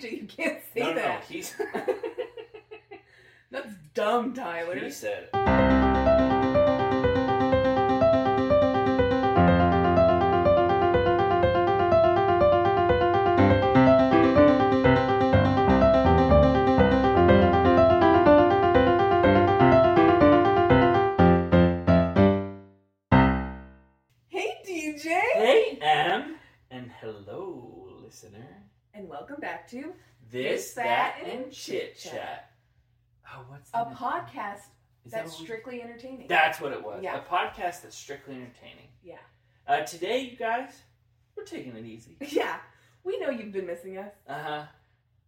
DJ, you can't say no, no, no. that. He's That's dumb, Tyler. he said. Welcome back to This, that, and chit Chit chat. Oh, what's the a name? podcast Is that that's what we- strictly entertaining. That's what it was. Yeah. A podcast that's strictly entertaining. Yeah. Uh, today, you guys, we're taking it easy. Yeah. We know you've been missing us. Uh huh.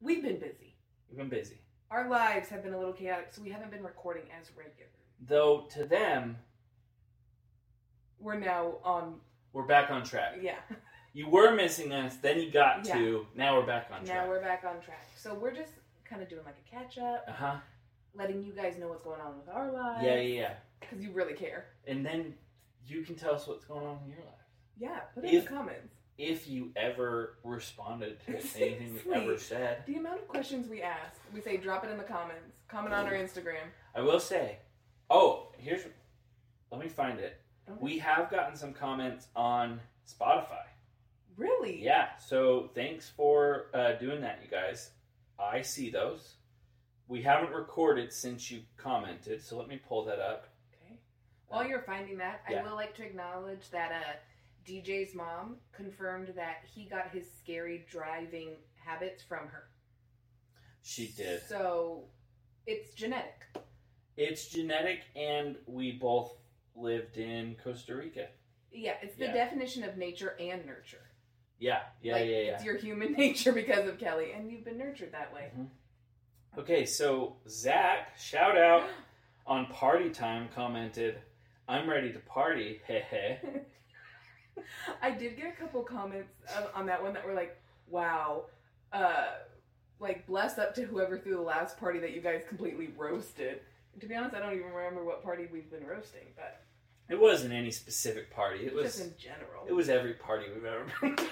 We've been busy. We've been busy. Our lives have been a little chaotic, so we haven't been recording as regular. Though to them, We're now on, we're back on track. yeah. You were missing us, then you got Yeah. to. Now we're back on track. Now we're back on track. So we're just kind of doing like a catch up, Uh huh. letting you guys know what's going on with our lives. Yeah, yeah, yeah. Because you really care. And then you can tell us what's going on in your life. Yeah, put it in If- the comments. If you ever responded to anything we've ever said, The amount of questions we ask, we say drop it in the comments, comment on our Instagram. I will say. Oh, here's. Let me find it. Okay. We have gotten some comments on Spotify. Really? Yeah, so thanks for uh, doing that, you guys. I see those. We haven't recorded since you commented, so let me pull that up. Okay. While you're finding that, Yeah. I will like to acknowledge that uh, DJ's mom confirmed that he got his scary driving habits from her. She did. So it's genetic. It's genetic, and we both lived in Costa Rica. Yeah, it's the Yeah. definition of nature and nurture. Yeah, yeah, like, yeah, yeah. It's your human nature because of Kelly, and you've been nurtured that way. Okay, so Zach, shout out on Party Time, commented, I'm ready to party, heh heh. I did get a couple comments on that one that were like, "Wow, uh, like bless up to whoever threw the last party that you guys completely roasted." And to be honest, I don't even remember what party we've been roasting, but It wasn't any specific party. It was just in general, it was every party we've ever been to.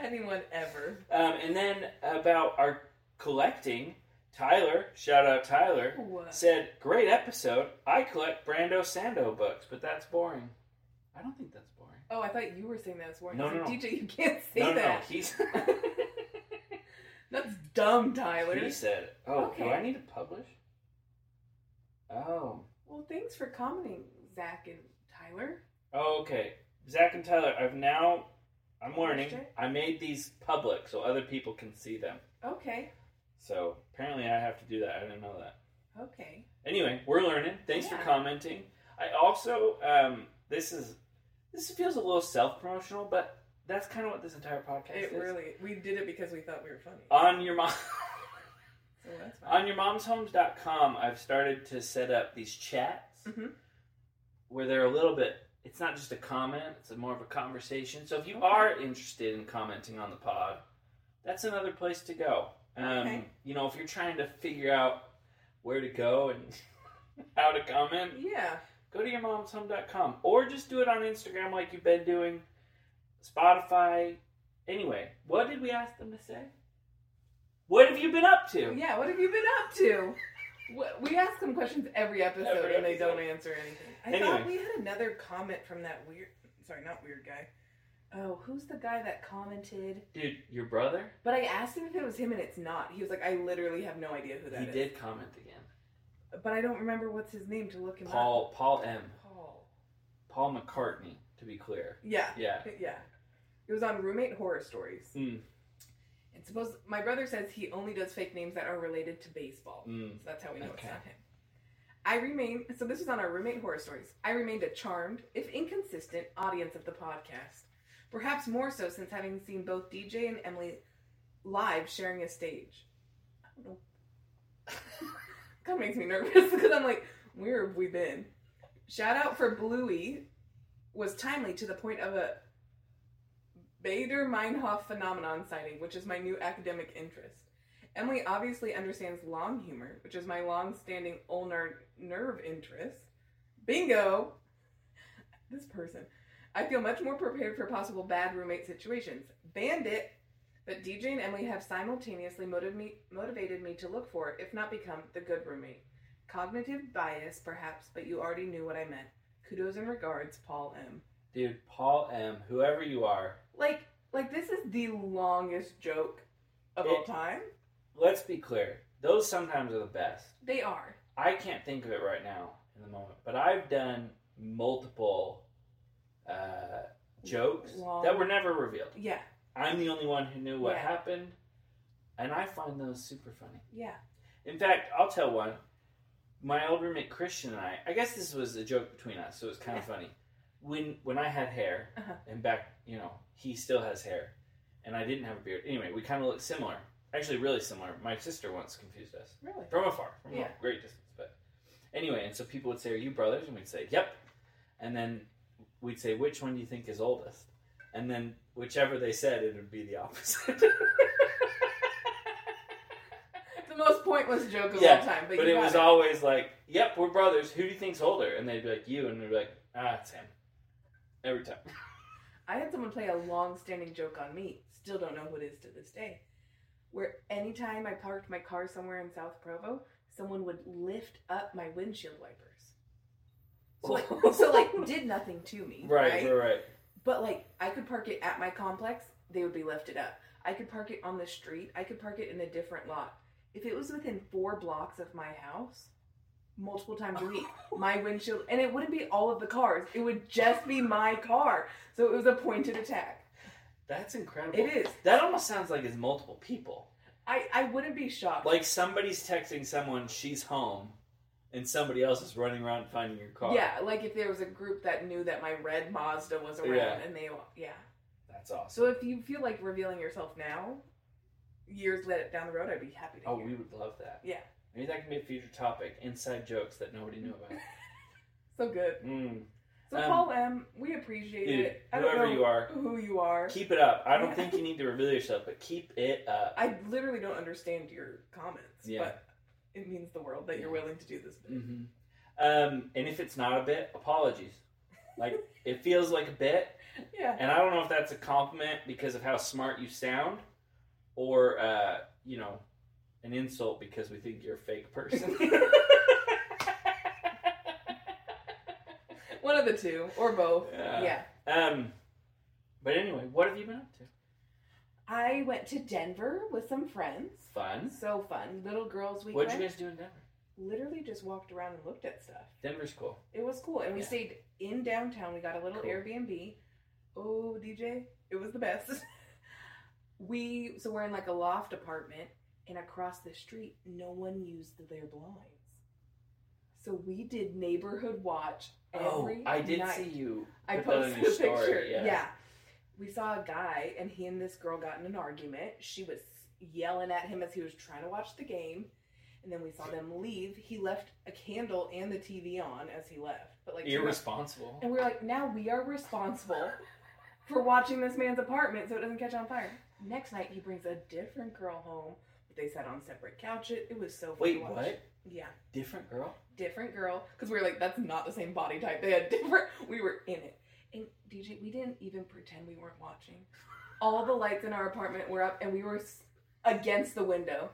anyone ever. Um, and then about our collecting, Tyler, shout out Tyler, What? said, Great episode. I collect Brando Sando books, but that's boring. I don't think that's boring. Oh, I thought you were saying that this morning. No, no, no. DJ, you can't say no, no, no. that. He's, That's dumb, Tyler. he said, Oh, do I need to publish? Oh. Well, thanks for commenting, Zach and Tyler. Oh, okay. Zach and Tyler, I've now, I'm learning. I made these public so other people can see them. Okay, So apparently I have to do that. I didn't know that. okay. Anyway, we're learning. Thanks for commenting. I also um, this is this feels a little self promotional, but that's kind of what this entire podcast It is. really. We did it because we thought we were funny. On your mom so that's fine. on yourmomshomes.com, I've started to set up these chats Mhm. where they're a little bit. It's not just a comment; it's a more of a conversation. So if you Okay. are interested in commenting on the pod, that's another place to go. Um, Okay. You know, if you're trying to figure out where to go and how to comment, yeah. go to yourmomshome.com or just do it on Instagram like you've been doing, Spotify. Anyway, what did we ask them to say? What have you been up to? Yeah, what have you been up to? We ask them questions every episode Every and they don't answer anything. I Anyway. thought we had another comment from that weird, sorry, not weird guy. Oh, who's the guy that commented? Dude, your brother? But I asked him if it was him and it's not. He was like, I literally have no idea who that he is. did comment again. But I don't remember what's his name to look him up. Paul Paul M. Paul. Paul McCartney, to be clear. Yeah. Yeah. Yeah. It was on Roommate Horror Stories. Mm. Suppose my brother says he only does fake names that are related to baseball. Mm. So that's how we know Okay. it's not him. I remain so this is on our roommate horror stories. I remained a charmed, if inconsistent, audience of the podcast. Perhaps more so since having seen both DJ and Emily live sharing a stage. I don't know. kind of makes me nervous because I'm like, where have we been? Shout out for Bluey was timely to the point of a Baader-Meinhof phenomenon sighting, which is my new academic interest. Emily obviously understands long humor, which is my long-standing ulnar nerve interest. Bingo! This person. I feel much more prepared for possible bad roommate situations. Bandit But DJ and Emily have simultaneously me, motivated me to look for, if not become, the good roommate. Cognitive bias, perhaps, but you already knew what I meant. Kudos and regards, Paul M. Dude, Paul M, whoever you are, Like, like this is the longest joke of all time. let's be clear. Those sometimes are the best. They are. I can't think of it right now in the moment, but I've done multiple uh, jokes Long- that were never revealed. Yeah, I'm the only one who knew what Yeah. happened, and I find those super funny. yeah. In fact, I'll tell one. My old roommate Christian and I, I guess this was a joke between us, so it was kind of funny. When when I had hair, Uh-huh. and back, you know, he still has hair, and I didn't have a beard. Anyway, we kind of look similar. Actually, really similar. My sister once confused us Really? from afar, from Yeah. a great distance. But anyway, and so people would say, "Are you brothers?" And we'd say, "Yep." And then we'd say, "Which one do you think is oldest?" And then whichever they said, it would be the opposite. The most pointless joke of Yeah, all time, but, but it was it. always like, "Yep, we're brothers. Who do you think's older?" And they'd be like, "You," and we'd be like, "Ah, it's him." Every time. I had someone play a long-standing joke on me. Still don't know who it is to this day. Where anytime I parked my car somewhere in South Provo, someone would lift up my windshield wipers. So like, so like did nothing to me, Right, right? right, right. But like I could park it at my complex, they would be lifted up. I could park it on the street. I could park it in a different lot. If it was within four blocks of my house, multiple times a week, my windshield, and it wouldn't be all of the cars. It would just be my car. So it was a pointed attack. That's incredible. It is. That almost sounds like it's multiple people. I I wouldn't be shocked. Like somebody's texting someone she's home, and somebody else is running around finding your car. yeah, like if there was a group that knew that my red Mazda was around, Yeah. and they yeah. that's awesome. So if you feel like revealing yourself now, years down the road, I'd be happy to Oh, hear. we would love that. Yeah. Maybe that can be a future topic: inside jokes that nobody knew about. So good. Mm. So Um, Paul M, we appreciate Dude, it. I don't whoever know you are, who you are. keep it up. I don't think you need to reveal yourself, but keep it up. I literally don't understand your comments, Yeah. but it means the world that you're willing to do this. Bit. hmm Um, and if it's not a bit, apologies. Like it feels like a bit, Yeah. and I don't know if that's a compliment because of how smart you sound, or uh, you know, an insult because we think you're a fake person. One of the two, or both. Yeah. yeah. um, but anyway, what have you been up to? I went to Denver with some friends. Fun. So fun. Little girls weekend. What'd you guys do in Denver? Literally just walked around and looked at stuff. Denver's cool. It was cool. And we Yeah. stayed in downtown. We got a little Cool. Airbnb. Oh, DJ, it was the best. we so we're in like a loft apartment and across the street no one used their blinds. So we did neighborhood watch oh, every oh, I did night. see you. I put that on posted your a picture. story, Yeah. yeah. We saw a guy and he and this girl got in an argument. She was yelling at him as he was trying to watch the game. And then we saw them leave. He left a candle and the TV on as he left. But like Irresponsible. and we're like, now we are responsible for watching this man's apartment so it doesn't catch on fire. Next night he brings a different girl home. They sat on separate couches. It was so fun Wait, what? Yeah. Different girl? Different girl. Because we were like, that's not the same body type. They had different we were in it. And DJ, we didn't even pretend we weren't watching. All the lights in our apartment were up and we were against the window.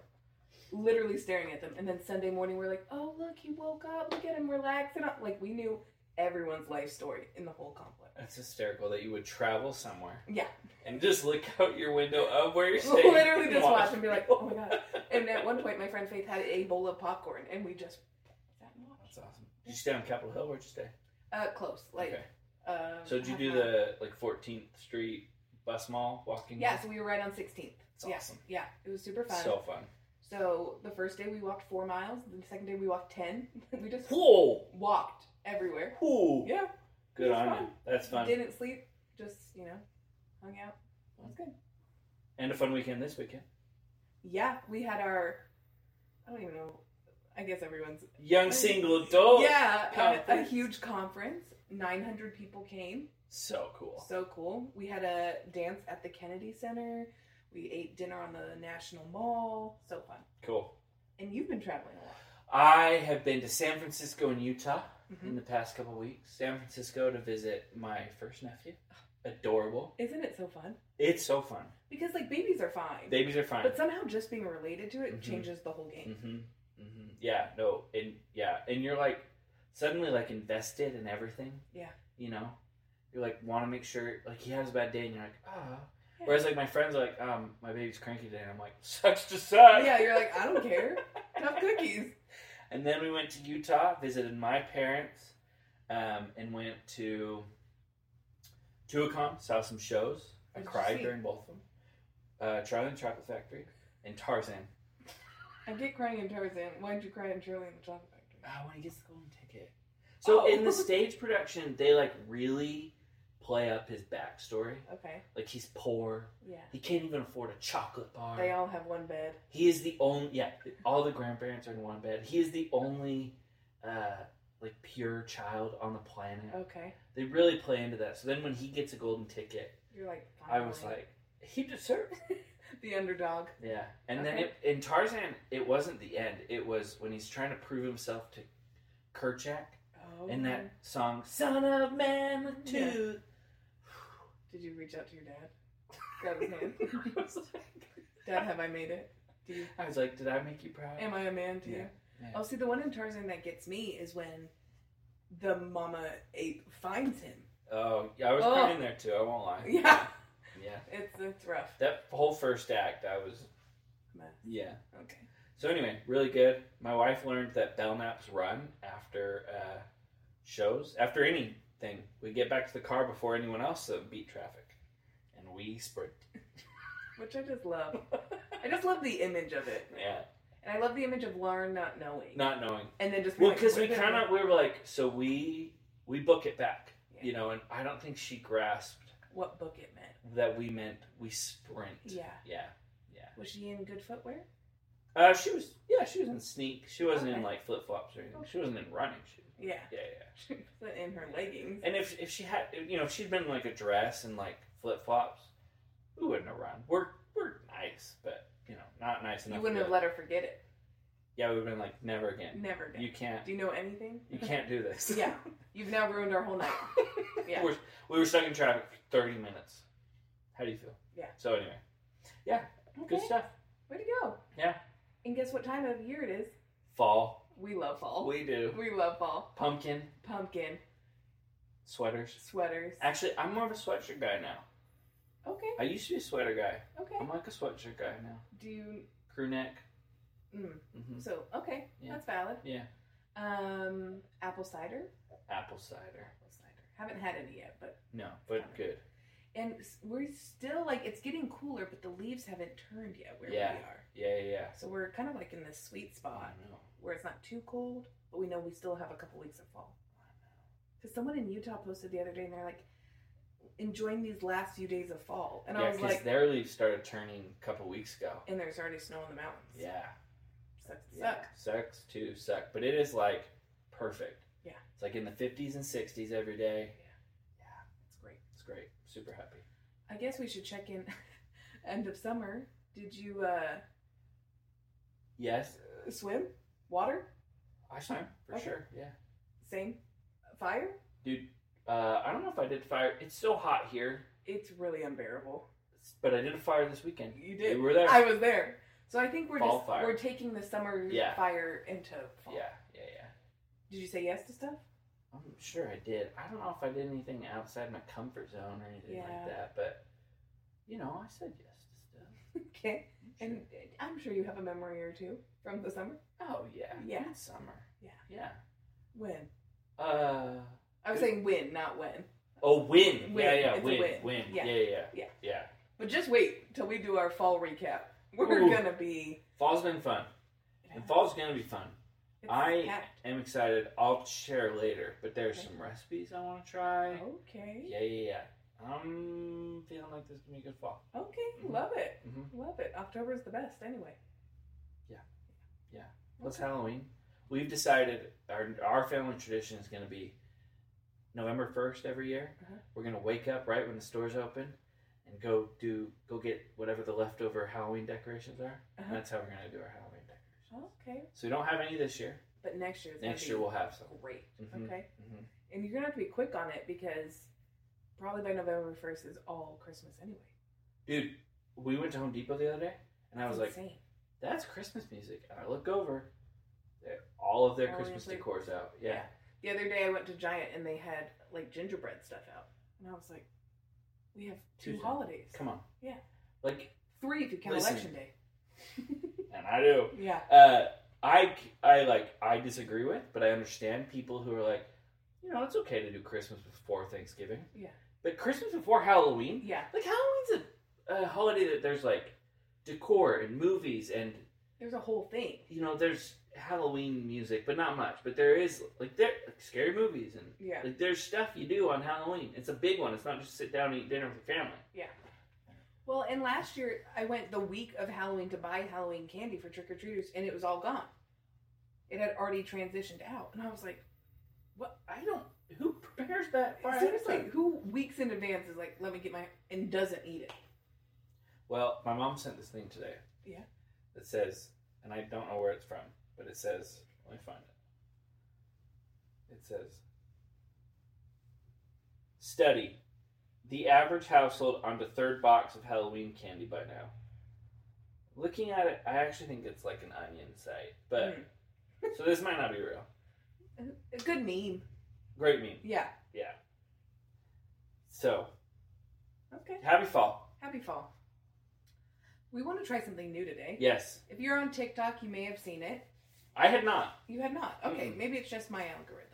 Literally staring at them. And then Sunday morning we're like, oh look, he woke up, look at him relaxing. Like we knew everyone's life story in the whole complex. That's hysterical that you would travel somewhere Yeah. and just look out your window of where you're staying. Literally just watch and be like, oh my god. And at one point, my friend Faith had a bowl of popcorn, and we just sat and watched. That's awesome. Did you stay on Capitol Hill? Where'd you stay? Uh, close, like. okay. Uh, So did you do the like 14th Street bus mall walking? Yeah, so we were right on 16th. It's yeah, awesome. yeah, it was super fun. So fun. So the first day we walked four miles. The second day we walked ten. we just Whoa! walked everywhere. Whoa! Yeah, Good on fun. you. That's fun. didn't sleep. Just you know, hung out. Was good. And a fun weekend this weekend. Yeah, we had our. I don't even know. I guess everyone's. Young single adult. yeah, a, a huge conference. Nine hundred people came. So cool. So cool. We had a dance at the Kennedy Center. We ate dinner on the National Mall. So fun. Cool. And you've been traveling a lot. I have been to San Francisco and Utah Mhm. in the past couple weeks. San Francisco to visit my first nephew. adorable. Isn't it so fun? It's so fun. Because like babies are fine, Babies are fine. but somehow just being related to it Mhm. changes the whole game. hmm hmm Yeah, no, and yeah, and you're like suddenly like invested in everything. Yeah. You know, you're like want to make sure like he has a bad day, and you're like ah. Yeah. Whereas like my friends are like um my baby's cranky today, and I'm like sucks to suck. Yeah, you're like I don't care. Have cookies. And then we went to Utah, visited my parents, um, and went to Tuacahn, saw some shows. I cried during both of them. Uh, Charlie and the Chocolate Factory and Tarzan. I get crying in Tarzan. Why did you cry in Charlie and the Chocolate Factory? Ah, when he gets the golden ticket. So Oh. in the stage production, they like really play up his backstory. Okay. Like he's poor. Yeah. He can't even afford a chocolate bar. They all have one bed. He is the only yeah. All the grandparents are in one bed. He is the only uh, like pure child on the planet. Okay. They really play into that. So then when he gets a golden ticket, You're like. I was like, he deserves. the underdog. Yeah. And then it, in Tarzan, it wasn't the end. It was when he's trying to prove himself to Kerchak Oh. in that song, "Son of Man with Yeah. Two." Did you reach out to your dad? Grab his hand. I was like- Dad, have I made it? Do you, I was like, "Did I make you proud?" am I a man to you? Yeah, yeah. Oh, see, the one in Tarzan that gets me is when the mama ape finds him. Oh, yeah, I was Oh. crying there too. I won't lie. Yeah, Yeah. it's it's rough. That whole first act, I was. Mess. Yeah. Okay. So anyway, really good. My wife learned that Belnaps run after uh, shows, after anything. We get back to the car before anyone else uh, beat traffic, and we sprint. Which I just love. I just love the image of it, yeah, and I love the image of Lauren not knowing, not knowing. and then just Well, like, because we kind of we were like, so we we book it back, Yeah. you know, and I don't think she grasped what book it meant. that we meant we sprint. Yeah. Yeah. Yeah. Was she in good footwear? Uh, she was yeah, she was in sneak. She wasn't in like flip flops or anything. Okay. She wasn't in running shoes. Yeah. Yeah, yeah. She in her leggings. And if if she had, you know, if she'd been in, like a dress and like flip flops, we wouldn't have run. We're we're nice, but you know, not nice enough. You wouldn't have let her forget it. Yeah, we've been like never again. Never did. You can't. Do you know anything? You can't do this. Yeah. You've now ruined our whole night. Yeah. We're, we were stuck in traffic for thirty minutes. How do you feel? Yeah. So anyway, yeah, good Okay. stuff. Way to go. Yeah. And guess what time of year it is? Fall. We love fall. We do. We love fall. Pumpkin Pumpkin, sweaters. sweaters. Actually, I'm more of a sweatshirt guy now. Okay. I used to be a sweater guy. Okay. I'm like a sweatshirt guy now. Do you? Crew neck. Mm, hmm so okay, Yeah. that's valid. Yeah. Um, apple cider. Apple cider. Apple cider. Haven't had any yet, but No, but good. and we're still like it's getting cooler, but the leaves haven't turned yet where Yeah. we are. Yeah, yeah, yeah. So we're kind of like in this sweet I spot know. Where it's not too cold, but we know we still have a couple weeks of fall. Because someone in Utah posted the other day, and they're like enjoying these last few days of fall, and yeah, I was because like, their leaves started turning a couple weeks ago. and there's already snow in the mountains. Yeah. sucks to yeah. suck. Sucks to suck. But it is like perfect. Yeah. It's like in the 50s and 60s every day. Yeah, yeah, it's great. It's great. Super happy. I guess we should check in. End of summer. Did you uh, Yes. swim? Water? Ice swam for Okay. sure. Yeah. Same. Fire? Dude, uh, I don't know if I did fire. It's so hot here, It's really unbearable. but I did a fire this weekend. You did. You were there. I was there. So I think we're Fall just fire. we're taking the summer Yeah. fire into fall. Yeah, yeah, yeah. Did you say yes to stuff? I'm sure I did. I don't know if I did anything outside my comfort zone or anything Yeah. like that, but you know, I said yes to stuff. Okay. And I'm sure you have a memory or two from the summer. oh yeah, Yeah. Good summer. Yeah. yeah. When? Uh I was saying when, not when. oh, win. Win. Yeah, yeah, It's win, win. win. Yeah. Yeah, yeah, yeah, Yeah. yeah. But just wait till we do our fall recap. We're Ooh. gonna be. Fall's been fun, and fall's gonna be fun. It's I- packed. I'm excited. I'll share later, but there's Okay. some recipes I want to try. Okay. Yeah, yeah, yeah. I'm feeling like this is gonna be a good fall. Okay. Mhm. Love it. Mhm. Love it. October is the best anyway. Plus Okay. Halloween. We've decided our our family tradition is going to be November first every year. Uh-huh. We're going to wake up right when the stores open and go do go get whatever the leftover Halloween decorations are. Uh-huh. And that's how we're going to do our Halloween decorations. Okay. So we don't have any this year. But next year's Next year we'll have some. great. Mhm. Okay. Mhm. And you're gonna have to be quick on it because probably by November first is all Christmas anyway. Dude, we went to Home Depot the other day, and I was like, Insane. "That's Christmas music." And I look over, they're- all of their All Christmas included. decor's out. Yeah, The other day I went to Giant and they had like gingerbread stuff out, and I was like, we have two Tuesday. holidays, come on. Yeah. like, three if you count Listen. election day. and I do. Yeah. Uh, I, I like, I disagree with, but I understand people who are like, you know, it's okay to do Christmas before Thanksgiving. Yeah. But Christmas before Halloween, Yeah. like Halloween's a, a holiday that there's like decor and movies and There's a whole thing. you know there's Halloween music, but not much. But there is like there like scary movies and Yeah. like there's stuff you do on Halloween. It's a big one. It's not just sit down and eat dinner with your family. Yeah. Well, and last year I went the week of Halloween to buy Halloween candy for trick or treaters, and it was all gone. It had already transitioned out, and I was like, What I don't. Who prepares that? far ahead of seriously, time? who weeks in advance is like, let me get my and doesn't eat it? Well, my mom sent this thing today. Yeah. That says, and I don't know where it's from, but it says, let me find it. It says, study. The average household on the third box of Halloween candy by now. Looking at it, I actually think it's like an onion site, but hmm. so this might not be real. A good meme. Great meme. Yeah. Yeah. So Okay. happy fall. Happy fall. We want to try something new today. Yes, If you're on TikTok, you may have seen it. I had not. You had not. Okay, Mm-mm. maybe it's just my algorithm.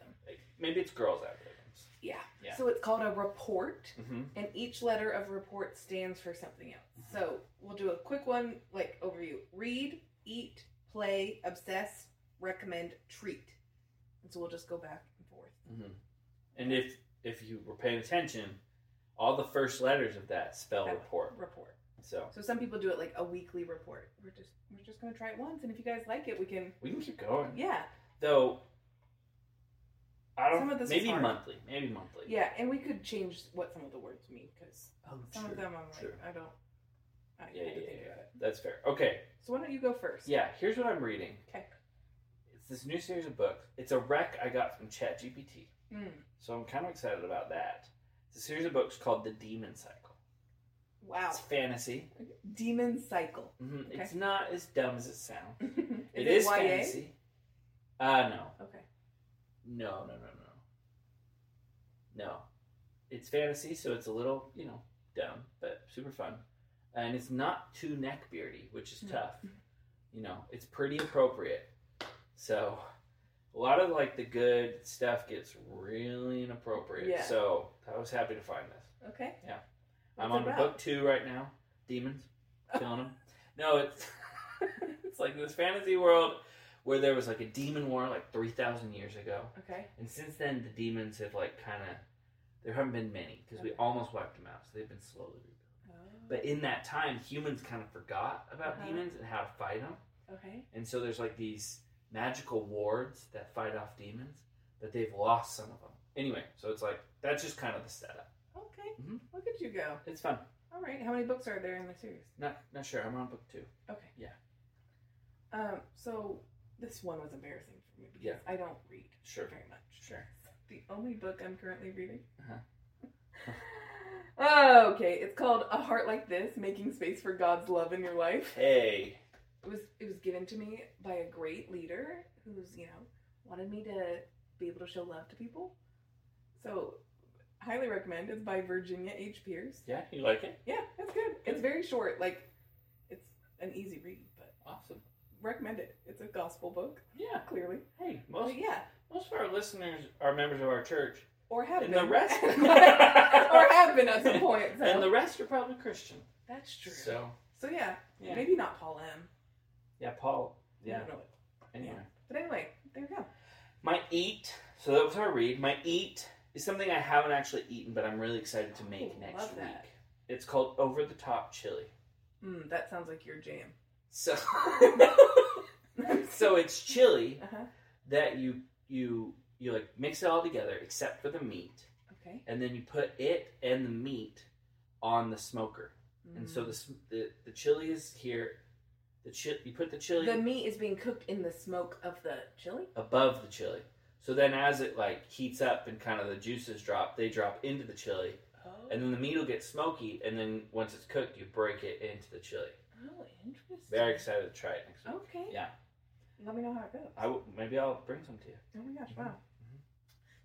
Maybe it's girls' algorithms. Yeah. Yeah. So it's called a report, Mm-hmm. and each letter of report stands for something else. So we'll do a quick one, like overview: read, eat, play, obsess, recommend, treat. And so we'll just go back and forth. hmm And if if you were paying attention, all the first letters of that spell That- report. Report. So So some people do it like a weekly report. We're just we're just gonna try it once, and if you guys like it, we can. we can keep going. Yeah, Though I don't Some of this maybe monthly. Maybe monthly. yeah, and we could change what some of the words mean because Oh, some true. of them I'm like True. I don't. I Yeah, yeah, think yeah. about it. That's fair. Okay. So why don't you go first? Yeah, here's what I'm reading. Okay. It's this new series of books. It's a rec I got from ChatGPT. Mm. So I'm kind of excited about that. It's a series of books called The Demon Cycle. Wow. It's fantasy. Demon cycle. hmm Okay. It's not as dumb as it sounds. is it is fantasy. Uh no. Okay. No, no, no, no. No. It's fantasy, so it's a little, you know, dumb, but super fun. And it's not too neckbeardy, which is Mm. tough. You know, it's pretty appropriate. So a lot of like the good stuff gets really inappropriate. Yeah. So I was happy to find this. Okay. Yeah. What's I'm on about? book two right now. Demons, killing them. No, it's it's like this fantasy world where there was like a demon war like three thousand years ago, Okay. and since then the demons have like kind of there haven't been many because we almost wiped them out, so they've been slowly rebuilt. But in that time, humans kind of forgot about Uh-huh. demons and how to fight them, okay. and so there's like these magical wards that fight off demons, but they've lost some of them. Anyway, so it's like that's just kind of the setup. Okay. Mhm. Look at you go. It's fun. All right. How many books are there in the series? Not not sure. I'm on book two. Okay. Yeah. Um. So this one was embarrassing for me because Yeah. I don't read Sure. very much. Sure. The only book I'm currently reading. Uh-huh. okay. It's called A Heart Like This: Making Space for God's Love in Your Life. Hey. It was it was given to me by a great leader who's you know wanted me to be able to show love to people. So, highly recommend. It's by Virginia H. Pierce. Yeah, you like it? Yeah, it's good. It's very short. Like, it's an easy read, but Awesome. recommend it. It's a gospel book, Yeah. clearly. Hey, most But yeah, most of our listeners are members of our church, or have and been, the rest or have been at some point. So. and the rest are probably Christian. That's true. So So yeah, yeah, maybe not Paul M. yeah, Paul. I Yeah. don't know it. Anyway, But anyway, there you go. my eat. So that was our read. My eat is something I haven't actually eaten, but I'm really excited to make Ooh, next love week. that. It's called Over the Top Chili. Mm, that sounds like your jam. So, so it's chili Uh huh. that you you you like mix it all together except for the meat, Okay. and then you put it and the meat on the smoker. And so Mm. the, s- the the chili is here. The chi- you put the chili the meat is being cooked in the smoke of the chili. above the chili. So then as it like heats up and kind of the juices drop, they drop into the chili, and then the meat will get smoky, and then once it's cooked, you break it into the chili. Oh, interesting. Very excited to try it next week. Okay. Yeah. Let me know how it goes. I w- maybe I'll bring some to you. Oh my gosh, Mhm. wow.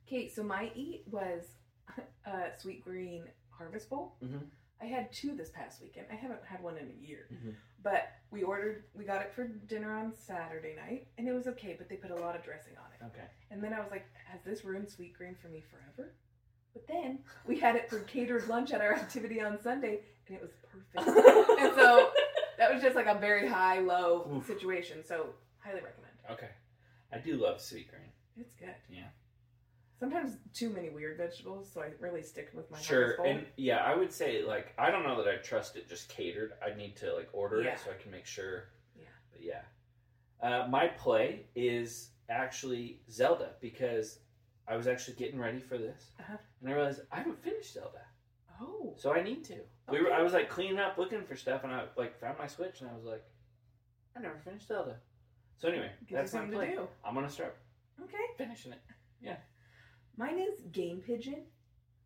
Okay, so my eat was a Sweetgreen harvest bowl. Mhm. I had two this past weekend. I haven't had one in a year. Mhm. But we ordered, we got it for dinner on Saturday night, and it was okay, but they put a lot of dressing on it. Okay. And then I was like, has this ruined Sweetgreen for me forever? But then we had it for catered lunch at our activity on Sunday, and it was perfect. and so that was just like a very high low Oof. situation. So highly recommend. Okay. I do love Sweetgreen. It's good. Yeah. Sometimes too many weird vegetables, so I really stick with my Sure, bowl. and yeah, I would say like I don't know that I trust it just catered. I need to like order Yeah. it so I can make sure. Yeah. But yeah, uh, my play is actually Zelda because I was actually getting ready for this, Uh-huh. and I realized I haven't finished Zelda, oh, so I need to. We were, I was like cleaning up, looking for stuff, and I like found my Switch, and I was like, I never finished Zelda. So anyway, gives that's my play. to do. I'm gonna start Okay. finishing it. Mine is Game Pigeon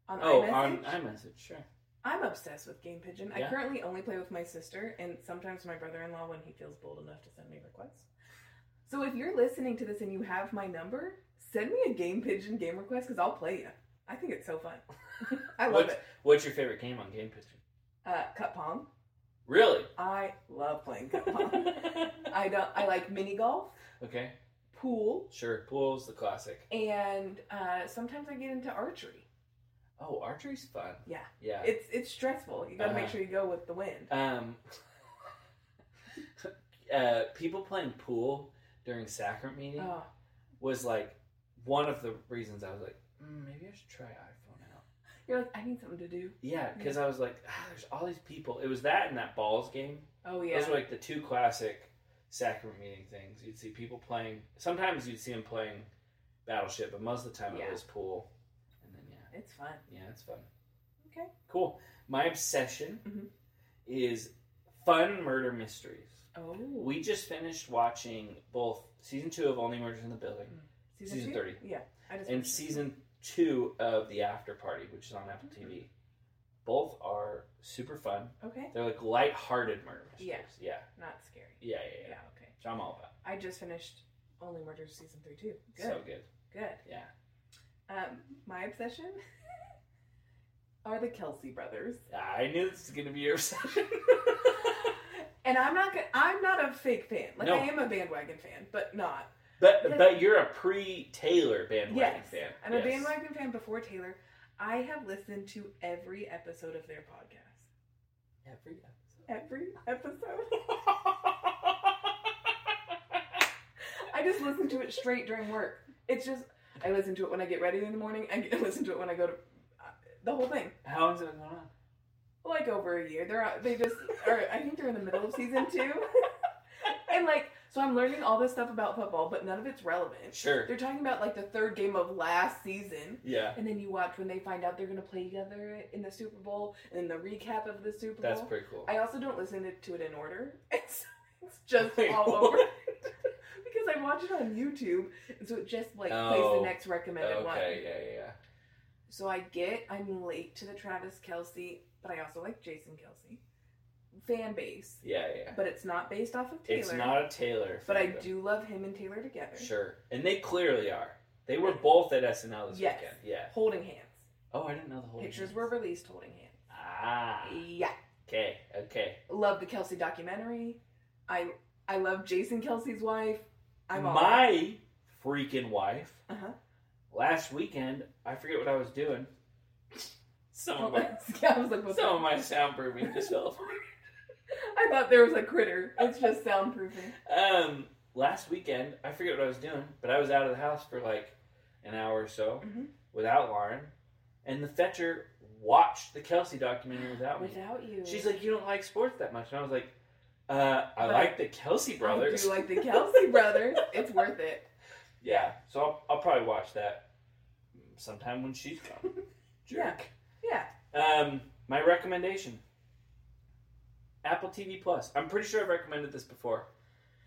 on Oh, iMessage. on iMessage, sure. I'm obsessed with Game Pigeon. I currently only play with my sister and sometimes my brother-in-law when he feels bold enough to send me requests. So if you're listening to this and you have my number, send me a Game Pigeon game request because I'll play you. I think it's so fun. I love What's- it. What's your favorite game on Game Pigeon? Uh, Cup Pong. Really? I love playing Cup Pong. I don't. I like mini golf, okay, pool, sure. Pool's the classic. and uh, sometimes I get into archery. Oh, archery's fun. Yeah. Yeah. It's it's stressful. You got to make Uh-huh. sure you go with the wind. um, uh, people playing pool during sacrament meeting Oh, was like one of the reasons I was like, mm, maybe I should try iPhone out. you're like, I need something to do. Yeah, because I was like, ah, there's all these people. It was that and that balls game. Oh yeah. Those were like the two classic sacrament meeting things. You'd see people playing. Sometimes you'd see them playing Battleship, but most of the time Yeah. it was pool. And then yeah, It's fun. yeah, it's fun. Okay. Cool. My obsession Mhm. is fun murder mysteries. Oh. We just finished watching both season two of Only Murders in the Building season two? 30. Yeah. I just and season two of The After Party, which is on Apple Mhm. TV. Both are super fun. Okay. They're like light-hearted murder mysteries. Yeah. Yeah. Not scary. Yeah, yeah, yeah. Yeah. Which I'm all about. I just finished Only Murders season three too. Good. So good. Good. Yeah. Um, my obsession are the Kelce brothers, I knew this was gonna be your obsession. and I'm not. go- I'm not a fake fan. Like No. I am a bandwagon fan, but not. but Yeah. but you're a pre-Taylor bandwagon yes. fan. I'm Yes. a bandwagon fan before Taylor. I have listened to every episode of their podcast. Every episode. Every episode. I just listen to it straight during work. It's just I listen to it when I get ready in the morning. I get- listen to it when I go to uh, the whole thing. How long's it been going on? Like over a year. They're uh, they just are. I think they're in the middle of season two, and like so I'm learning all this stuff about football, but none of it's relevant. Sure. They're talking about like the third game of last season. Yeah. And then you watch when they find out they're going to play together in the Super Bowl, and then the recap of the Super Bowl. That's pretty cool. I also don't listen to, to it in order. It's, it's just Wait, all what? Because I watch it on YouTube, and so it just like plays Oh, the next recommended one. Okay, yeah, yeah, So I get I'm late to the Travis Kelce, but I also like Jason Kelce fan base. yeah, yeah. But it's not based off of Taylor. It's not a Taylor. But I do love him and Taylor together. Sure, and they clearly are. They were both at SNL this Yes. weekend. Yeah. Holding hands. Oh, I didn't know the whole. Pictures thing. were released holding hands. Ah. Yeah. Okay. Okay. Love the Kelce documentary. I I love Jason Kelce's wife. I'm all My freaking wife. Uh huh. Last weekend, I forget what I was doing. Some of my yeah, I was like, what's some of my soundproofing just fell apart. I thought there was a critter. It's just soundproofing. Um, last weekend, I forget what I was doing, but I was out of the house for like an hour or so Mhm. without Lauren, and the fetcher watched the Kelce documentary without me. Without you. She's like, "You don't like sports that much," and I was like, uh, "I But like the Kelce brothers." I do like the Kelce brothers. It's worth it. yeah, so I'll, I'll probably watch that sometime when she's gone. Yeah. Jerk. Yeah. Um, my recommendation: Apple TV Plus. I'm pretty sure I've recommended this before,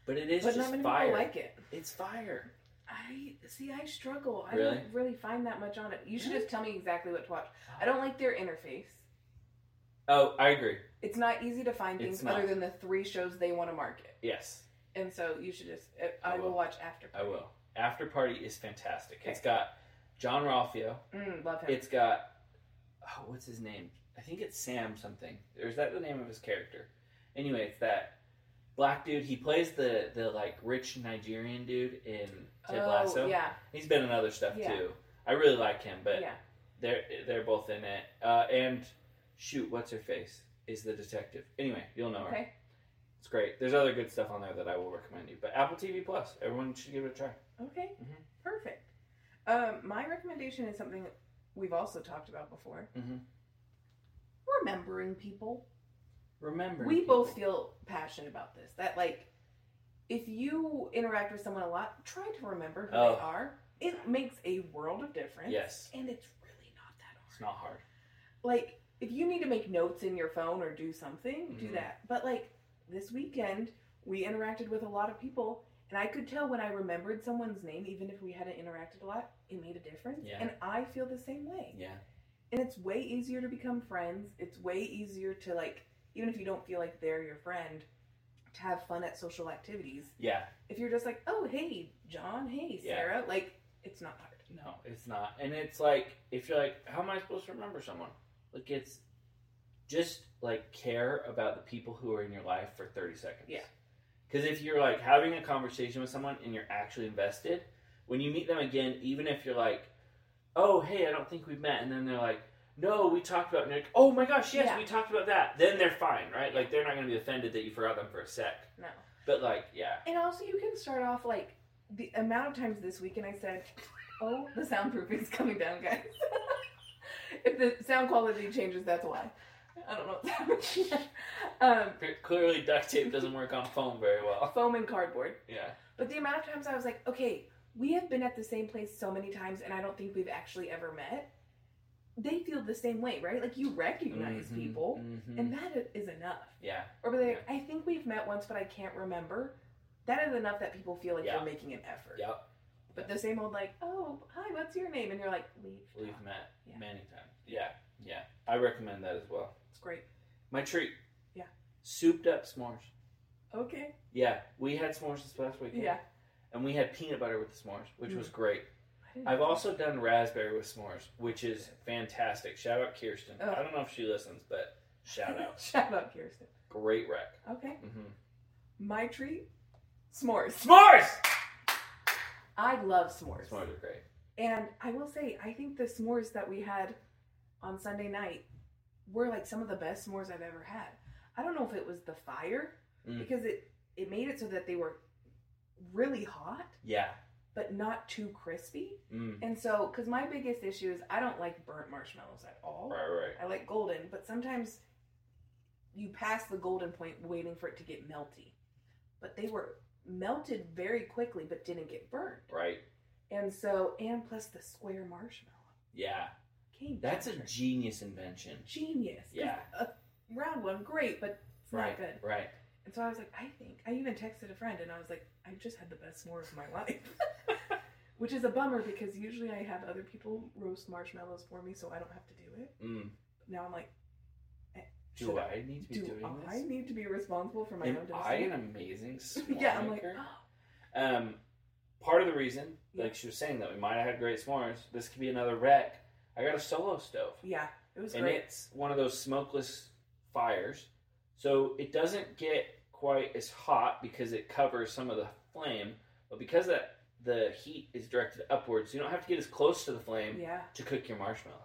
but it is But not just many fire. people like it. It's fire. I see. I struggle. I Really? don't really find that much on it. You should just tell me exactly what to watch. I don't like their interface. Oh, I agree. It's not easy to find It's things other than the three shows they want to market, Yes, and so you should just. I, I will will. watch after. I will. After Party is fantastic. It's got Jean-Ralphio. Mm, love him. It's got oh, what's his name? I think it's Sam something. Or is that the name of his character? Anyway, it's that black dude. He plays the the like rich Nigerian dude in Ted oh Lasso. yeah, He's been in other stuff Yeah. too. I really like him, but yeah. they're they're both in it. Uh, and shoot, what's her face is the detective. Anyway, you'll know her. Okay. It's great. There's other good stuff on there that I will recommend you. But Apple TV Plus, everyone should give it a try. Okay. Mhm. Perfect. Um, my recommendation is something we've also talked about before. Mhm. Remembering people. Remember, we people. both feel passionate about this. That like, if you interact with someone a lot, try to remember who Oh. they are. It makes a world of difference. Yes. and it's really not that hard. It's not hard. Like, if you need to make notes in your phone or do something, do Mhm. that. But like this weekend, we interacted with a lot of people, and I could tell when I remembered someone's name, even if we hadn't interacted a lot, it made a difference. Yeah. And I feel the same way. Yeah. And it's way easier to become friends. It's way easier to like, even if you don't feel like they're your friend, to have fun at social activities. Yeah. If you're just like, oh hey John, hey Yeah. Sarah, like it's not hard. No, it's not. And it's like if you're like, how am I supposed to remember someone? Like it's just like care about the people who are in your life for 30 seconds. Yeah. Because if you're like having a conversation with someone and you're actually invested, when you meet them again, even if you're like, oh, hey, I don't think we've met, and then they're like, no, we talked about, and you're like, oh my gosh, yes, Yeah. we talked about that, then they're fine, right? Like they're not going to be offended that you forgot them for a sec. No. But like, yeah. And also, you can start off like the amount of times this weekend I said, "Oh, the soundproofing's coming down, guys." if the sound quality changes, that's why. I don't know what's happening. um, Clearly, duct tape doesn't work on foam very well. foam and cardboard. Yeah. But the amount of times I was like, "Okay, we have been at the same place so many times, and I don't think we've actually ever met." They feel the same way, right? Like you recognize Mhm, people, mhm. and that is enough. yeah. Or they're like, I think we've met once, but I can't remember. That is enough that people feel like Yeah. you're making an effort. Yep. But the same old like, oh, hi, what's your name? And you're like, we've. We've talked." met Yeah. many times. Yeah, yeah. I recommend that as well. It's great. My treat. Yeah. Souped up s'mores. Okay. Yeah, we had s'mores this past weekend. Yeah. And we had peanut butter with the s'mores, which was Mm. great. I didn't I've also done raspberry with s'mores, which is fantastic. Shout out Kirsten. Oh. I don't know if she listens, but shout out. Shout out, Kirsten. great rec. Okay. hmm My treat, s'mores. S'mores! I love s'mores. S'mores are great. And I will say, I think the s'mores that we had on Sunday night were like some of the best s'mores I've ever had. I don't know if it was the fire Mm. because it it made it so that they were really hot Yeah. but not too crispy. Mm. And so, because my biggest issue is I don't like burnt marshmallows at all. Right, right. I like golden, but sometimes you pass the golden point waiting for it to get melty. But they were melted very quickly but didn't get burnt. Right. And so, and plus the square marshmallow. Yeah. Game That's a genius invention. Genius. Yeah. A round one, great, but it's Right. not good. Right. And so I was like, I think, I even texted a friend and I was like, I just had the best s'mores of my life. Which is a bummer because usually I have other people roast marshmallows for me so I don't have to do it. Mm. Now I'm like, Do should I need to be do doing I this? need to be responsible for my Am own I destiny? an amazing s'more yeah, I'm like, maker? Um, part of the reason, like she was saying, that we might have had great s'mores. This could be another wreck. I got a solo stove, yeah, it was and great. it's one of those smokeless fires, so it doesn't get quite as hot because it covers some of the flame. But because that the heat is directed upwards, you don't have to get as close to the flame Yeah, to cook your marshmallow.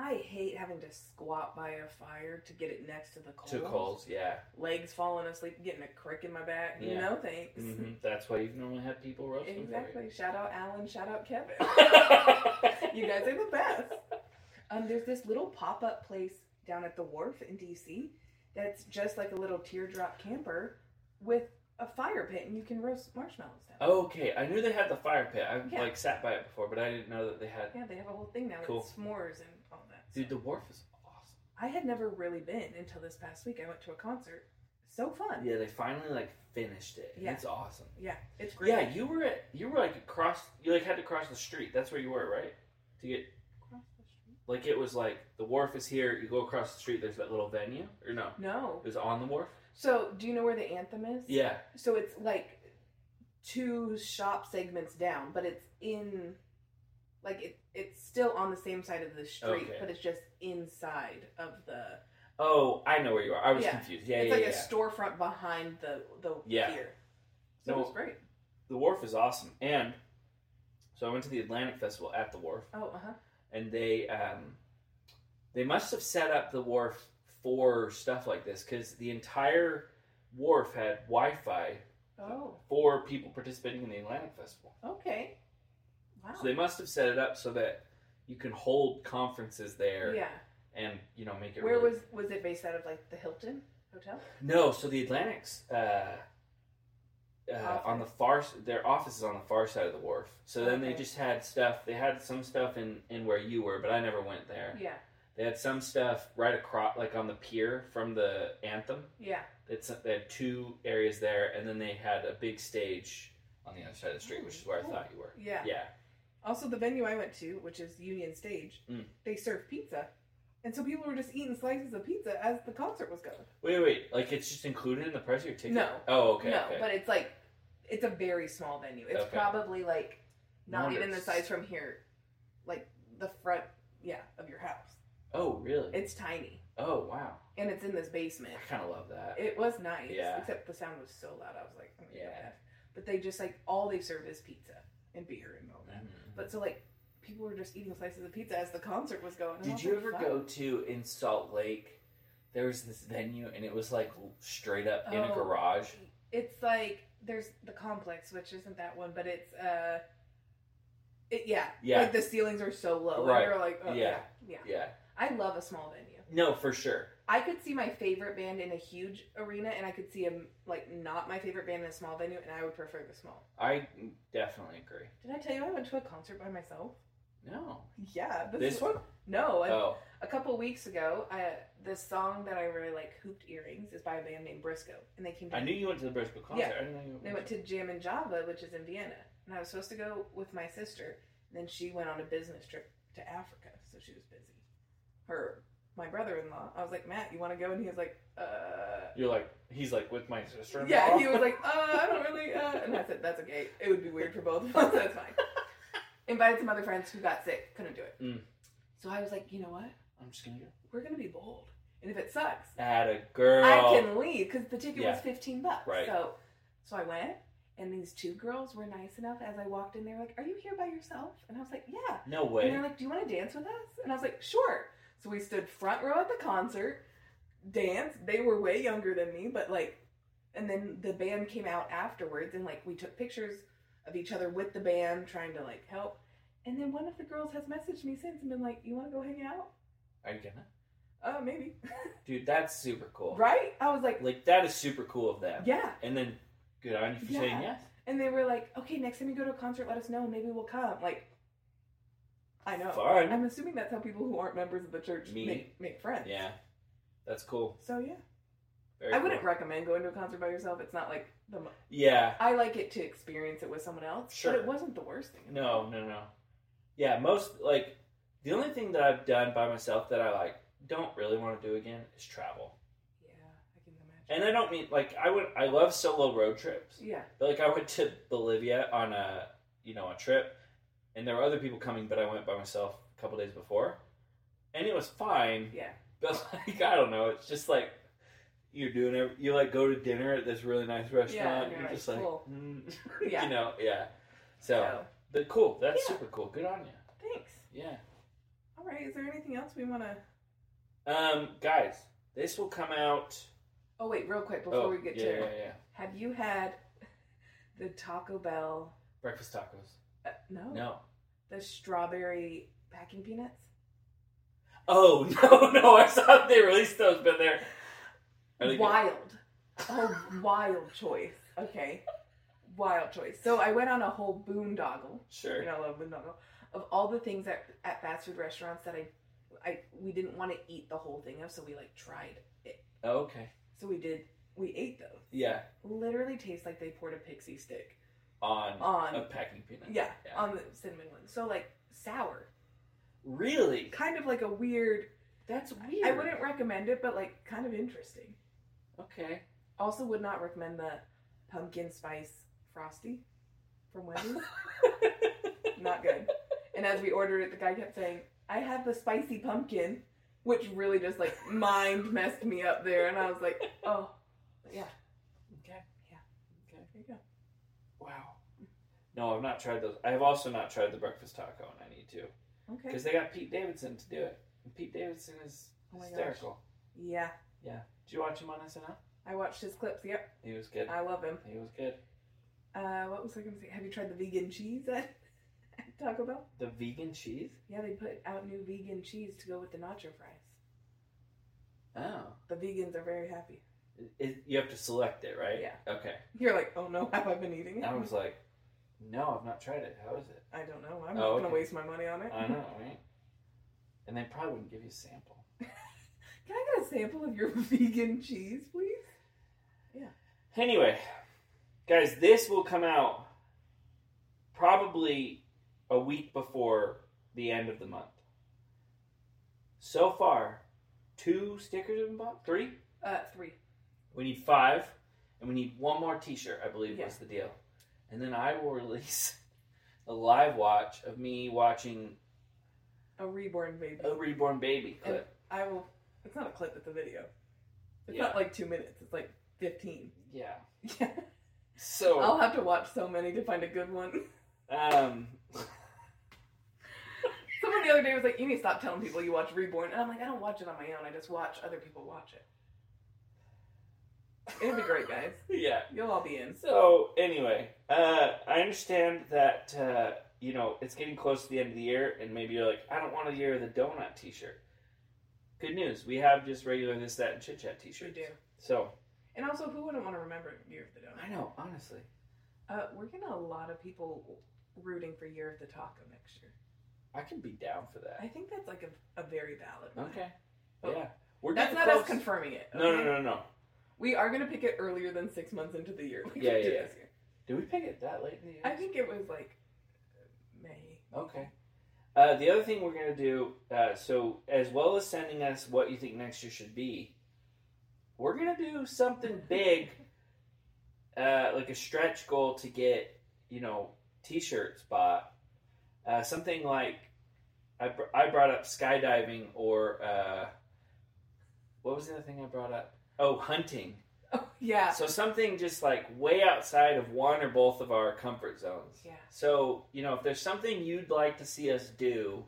I hate having to squat by a fire to get it next to the coals. To coals, yeah. Legs falling asleep, getting a crick in my back. Yeah. No thanks. hmm That's why you normally have people roasting Exactly. Shout out Alan. Shout out Kevin. you. guys are the best. Um, there's this little pop up place down at the wharf in DC that's just like a little teardrop camper with a fire pit, and you can roast marshmallows down. Okay, I knew they had the fire pit. I've Yeah. like sat by it before, but I didn't know that they had. Yeah, they have a whole thing now Cool. with s'mores and. Dude, the wharf is awesome. I had never really been until this past week. I went to a concert. so fun. Yeah, they finally like finished it. Yeah. It's awesome. Yeah, it's great. Yeah, you were at you were like across you like had to cross the street. That's where you were, right? To get across the street. like it was like the wharf is here, you go across the street, there's that little venue. Or no. No. It was on the wharf? So, do you know where the anthem is? Yeah. So it's like two shop segments down, but it's in like it it's still on the same side of the street, Okay. but it's just inside of the Oh, I know where you are. I was Yeah. confused. Yeah, it's yeah, like yeah. a storefront behind the the Yeah. pier. So No. it was great. the wharf is awesome. And so I went to the Atlantic Festival at the wharf Oh, uh huh. and they um they must have set up the wharf for stuff like this because the entire wharf had Wi-Fi Oh, for people participating in the Atlantic Festival. okay. Wow. So they must have set it up so that you can hold conferences there yeah. and you know make it. Where really- was was it based out of? Like the Hilton Hotel? No, so the Atlantic's uh, uh, on the far their office is on the far side of the wharf. So then they just had stuff. They had some stuff in in where you were, but I never went there. Yeah. They had some stuff right across, like on the pier from the anthem. Yeah. It's they had two areas there, and then they had a big stage on the other side of the street, which is where I thought you were. Yeah. Yeah. Also, the venue I went to, which is Union Stage, Mm. they serve pizza, and so people were just eating slices of pizza as the concert was going. Wait, wait. Like it's just included in the price of your ticket? No. Oh, okay. no, okay. but it's like it's a very small venue. It's Okay. probably like not even the size from here, like the front, yeah, of your house. Oh, really? It's tiny, oh, wow. and it's in this basement. I kind of love that. It was nice, Yeah. except the sound was so loud. I was like, oh Yeah. God. But they just like all they serve is pizza and beer and all that. Mhm. But so like people were just eating slices of pizza as the concert was going. Did you ever "Fun." go to in Salt Lake? There was this venue, and it was like straight up in a Oh. garage. It's like there's the complex, which isn't that one, but it's uh, it yeah, Yeah. Like the ceilings are so low, Right. and you're like, oh, yeah, Yeah. yeah. Yeah. I love a small venue. No, for sure. I could see my favorite band in a huge arena, and I could see a like not my favorite band in a small venue, and I would prefer the small. I definitely agree. Did I tell you I went to a concert by myself? No. Yeah, This is- one? No, Oh. a couple weeks ago, I, this song that I really like, "Hooped Earrings," is by a band named Briscoe, and they came. I knew you went to the Briscoe concert. Yeah. I didn't know you went. They went to Jammin Java, which is in Vienna, and I was supposed to go with my sister. And then she went on a business trip to Africa, so she was busy. Her, my brother-in-law. I was like, Matt, you want to go? And he was like, uh. You're like, he's like with my sister. Yeah, he was like, uh, I don't really. Uh. And I said, that's okay. It would be weird for both of us. That's fine. Invited some other friends who got sick, couldn't do it. Mm. So I was like, you know what? I'm just gonna go. We're gonna be bold, and if it sucks, At a girl. I can leave because the ticket Yeah. was fifteen bucks. Right. So, so I went, and these two girls were nice enough. As I walked in, they were like, "Are you here by yourself?" And I was like, "Yeah." No way. And they're like, "Do you want to dance with us?" And I was like, "Sure." So we stood front row at the concert, danced. They were way younger than me, but like, and then the band came out afterwards, and like we took pictures of each other with the band, trying to like help. And then one of the girls has messaged me since and been like, "You want to go hang out?" Are you gonna? Uh, maybe. Dude, that's super cool. right? I was like, Like that is super cool of them. "Yeah." And then good on you for Yeah. saying yes. And they were like, okay, next time you go to a concert, let us know. Maybe we'll come. Like, I know. Fun. I'm assuming that's how people who aren't members of the church Me. make, make friends. Yeah. That's cool. So, yeah. Very I wouldn't recommend going to a concert by yourself. It's not like the. mo- Yeah. I like it to experience it with someone else. Sure. But it wasn't the worst thing. No, no, no. Yeah, most like the only thing that I've done by myself that I like don't really want to do again is travel. Yeah, I can imagine. And I don't mean like I would I love solo road trips. Yeah. But like I went to Bolivia on a you know a trip, and there were other people coming, but I went by myself a couple days before, and it was fine. Yeah. But like I don't know, it's just like you're doing it. You like go to dinner at this really nice restaurant. and you're, you're just like, like, cool. mm. Yeah. you know, yeah. So, So, but cool. That's Yeah. super cool. Good on you. thanks. Yeah. All right. Is there anything else we want to. Um, guys, this will come out. Oh, wait, real quick before oh, we get yeah, to. yeah, yeah. Have you had the Taco Bell. Breakfast tacos. Uh, no. No. The strawberry packing peanuts? Oh no, no! I saw they released those, but they're they good? wild. Oh, wild choice. Okay. Wild choice. So I went on a whole boondoggle. Sure. You know, I love boondoggle. Of all the things at, at fast food restaurants that I, I we didn't want to eat the whole thing of, so we like tried it. Oh, okay. So we did we ate those. Yeah, Literally tastes like they poured a pixie stick on, on a packing peanut. yeah, Yeah. on the cinnamon one. So like sour, Really? kind of like a weird. That's weird. I wouldn't recommend it, but like kind of interesting. Okay. Also, would not recommend the pumpkin spice frosty from Wendy's. not good. And as we ordered it, the guy kept saying, "I have the spicy pumpkin," which really just like mind messed me up there. And I was like, "Oh, yeah, Okay. Yeah. Okay. there you go." Wow. No, I've not tried those. I have also not tried the breakfast taco, and I need to Okay. because they got Pete Davidson to do it. And Pete Davidson is Oh my gosh. hysterical. Yeah, Yeah. Did you watch him on SNL? I watched his clips. Yep, He was good. I love him. He was good. Uh, what was I going to say? Have you tried the vegan cheese Taco Bell? The vegan cheese. Yeah, they put out new vegan cheese to go with the nacho fries. Oh. The vegans are very happy. It, you have to select it, right? Yeah. Okay. You're like, oh no, have I been eating it? I was like, no, I've not tried it. How is it? I don't know. I'm Oh, not okay. gonna waste my money on it. I know, right? And they probably wouldn't give you a sample. Can I get a sample of your vegan cheese, please? Yeah. Anyway, guys, this will come out probably a week before the end of the month. So far, two stickers have been bought. Three. Uh, three. We need five, and we need one more T-shirt. I believe Yeah. was the deal. And then I will release a live watch of me watching A reborn baby. a reborn baby And. I will. It's not a clip. It's a video. It's Yeah. not like two minutes. It's like fifteen. Yeah. Yeah. So I'll have to watch so many to find a good one. um, Someone the other day was like, "You need to stop telling people you watch Reborn," and I'm like, "I don't watch it on my own. I just watch other people watch it." It'll be great, guys. yeah. You'll all be in. So anyway, uh, I understand that uh, you know it's getting close to the end of the year, and maybe you're like, I don't want a year of the donut T-shirt. Good news, we have just regular this, that, and chit chat T-shirts. We do. So And also, who wouldn't want to remember Year of the Donut? I know, honestly, Uh, we're getting a lot of people rooting for Year of the Taco next year. I can be down for that. I think that's like a, a very valid one. Okay, Oh. yeah, we're That's not close. us confirming it. No, no, okay? no, no. We are going to pick it earlier than six months into the year. We Yeah, yeah, yeah. Did we pick it that late in the year? I think it was like May. Okay. Uh, the other thing we're going to do, uh, so as well as sending us what you think next year should be, we're going to do something big, uh, like a stretch goal to get, you know, t-shirts bought. Uh, something like, I, br- I brought up skydiving or, uh, what was the other thing I brought up? Oh, hunting. Oh, yeah. So something just like way outside of one or both of our comfort zones. Yeah. So, you know, if there's something you'd like to see us do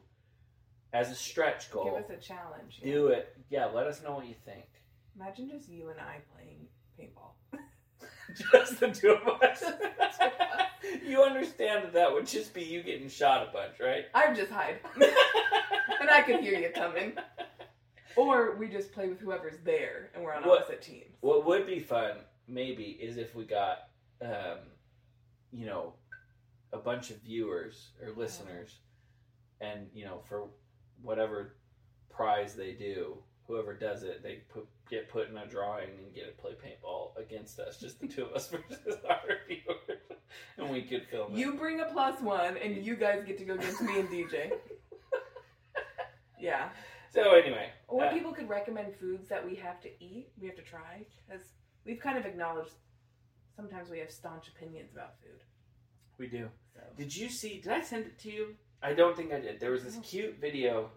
as a stretch goal, Give us a challenge. yeah. do it. Yeah, let us know what you think. Imagine just you and I playing paintball. Just the two of us. you understand that that would just be you getting shot a bunch, right? I would just hide. and I could hear you coming. Or we just play with whoever's there and we're on What- opposite teams. What would be fun, maybe, is if we got, um, you know, a bunch of viewers or listeners, and you know, for whatever prize they do, whoever does it, they put, get put in a drawing and get to play paintball against us, just the two of us versus our viewers, and we could film it. You bring a plus one and you guys get to go against me and DJ. Yeah. So anyway, Or uh, people could recommend foods that we have to eat, we have to try. Because we've kind of acknowledged sometimes we have staunch opinions about food. we do. So. Did you see? Did I send it to you? I don't think I did. There was this cute video.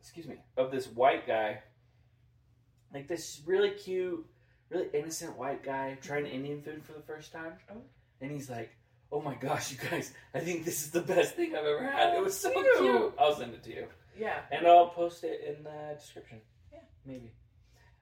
Excuse me, of this white guy, like this really cute, really innocent white guy trying Indian food for the first time, Oh. and he's like, "Oh my gosh, you guys! I think this is the best thing I've ever had. It was so Cute. cute. I'll send it to you, Yeah. and I'll post it in the description. Yeah. maybe.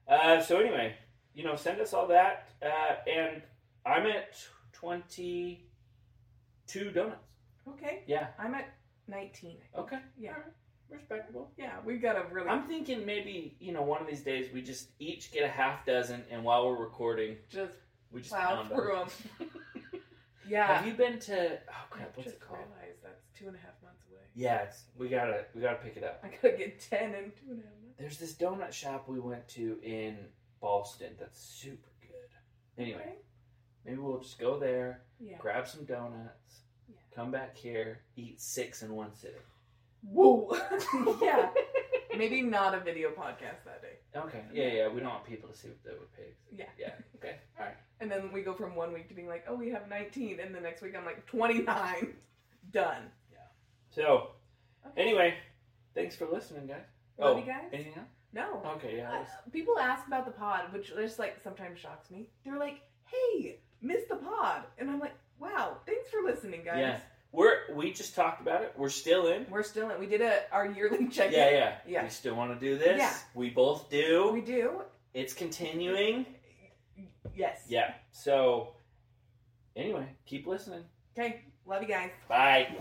Uh, so anyway, you know, send us all that, uh, and I'm at twenty-two donuts. Okay. Yeah. I'm at 19. Okay. Yeah. Right. Respectable. Yeah, we've got a really. I'm thinking maybe, you know, one of these days we just each get a half dozen and while we're recording, just we just plow pound through them. them. Yeah. Have you been to oh crap, what's it called? realized that's two and a half months away. Yeah, it's, we gotta we gotta pick it up. I gotta get 10 and two and a half months. There's this donut shop we went to in Boston. That's super good. Anyway, Okay. maybe we'll just go there, Yeah. grab some donuts, Yeah. come back here, eat six in one sitting. Whoa. yeah. Maybe not a video podcast that day. Okay. Yeah, yeah. We don't want people to see what the with pigs. Yeah. Yeah. Okay. All right. And then we go from one week to being like, oh, we have 19. And the next week I'm like, 29. Done. Yeah. So Okay. anyway, thanks for listening, guys. Love oh, you guys. anything else? No. Okay. Yeah. Uh, people ask about the pod, which just like sometimes shocks me. They're like, "Hey, miss the pod," and I'm like, "Wow, thanks for listening, guys." Yeah. We're we just talked about it. We're still in. We're still in. We did a our yearly check. Yeah, yeah. Yeah. We still want to do this. Yeah. We both do. We do. It's continuing. Yes. Yeah. So anyway, keep listening. Okay. Love you guys. Bye.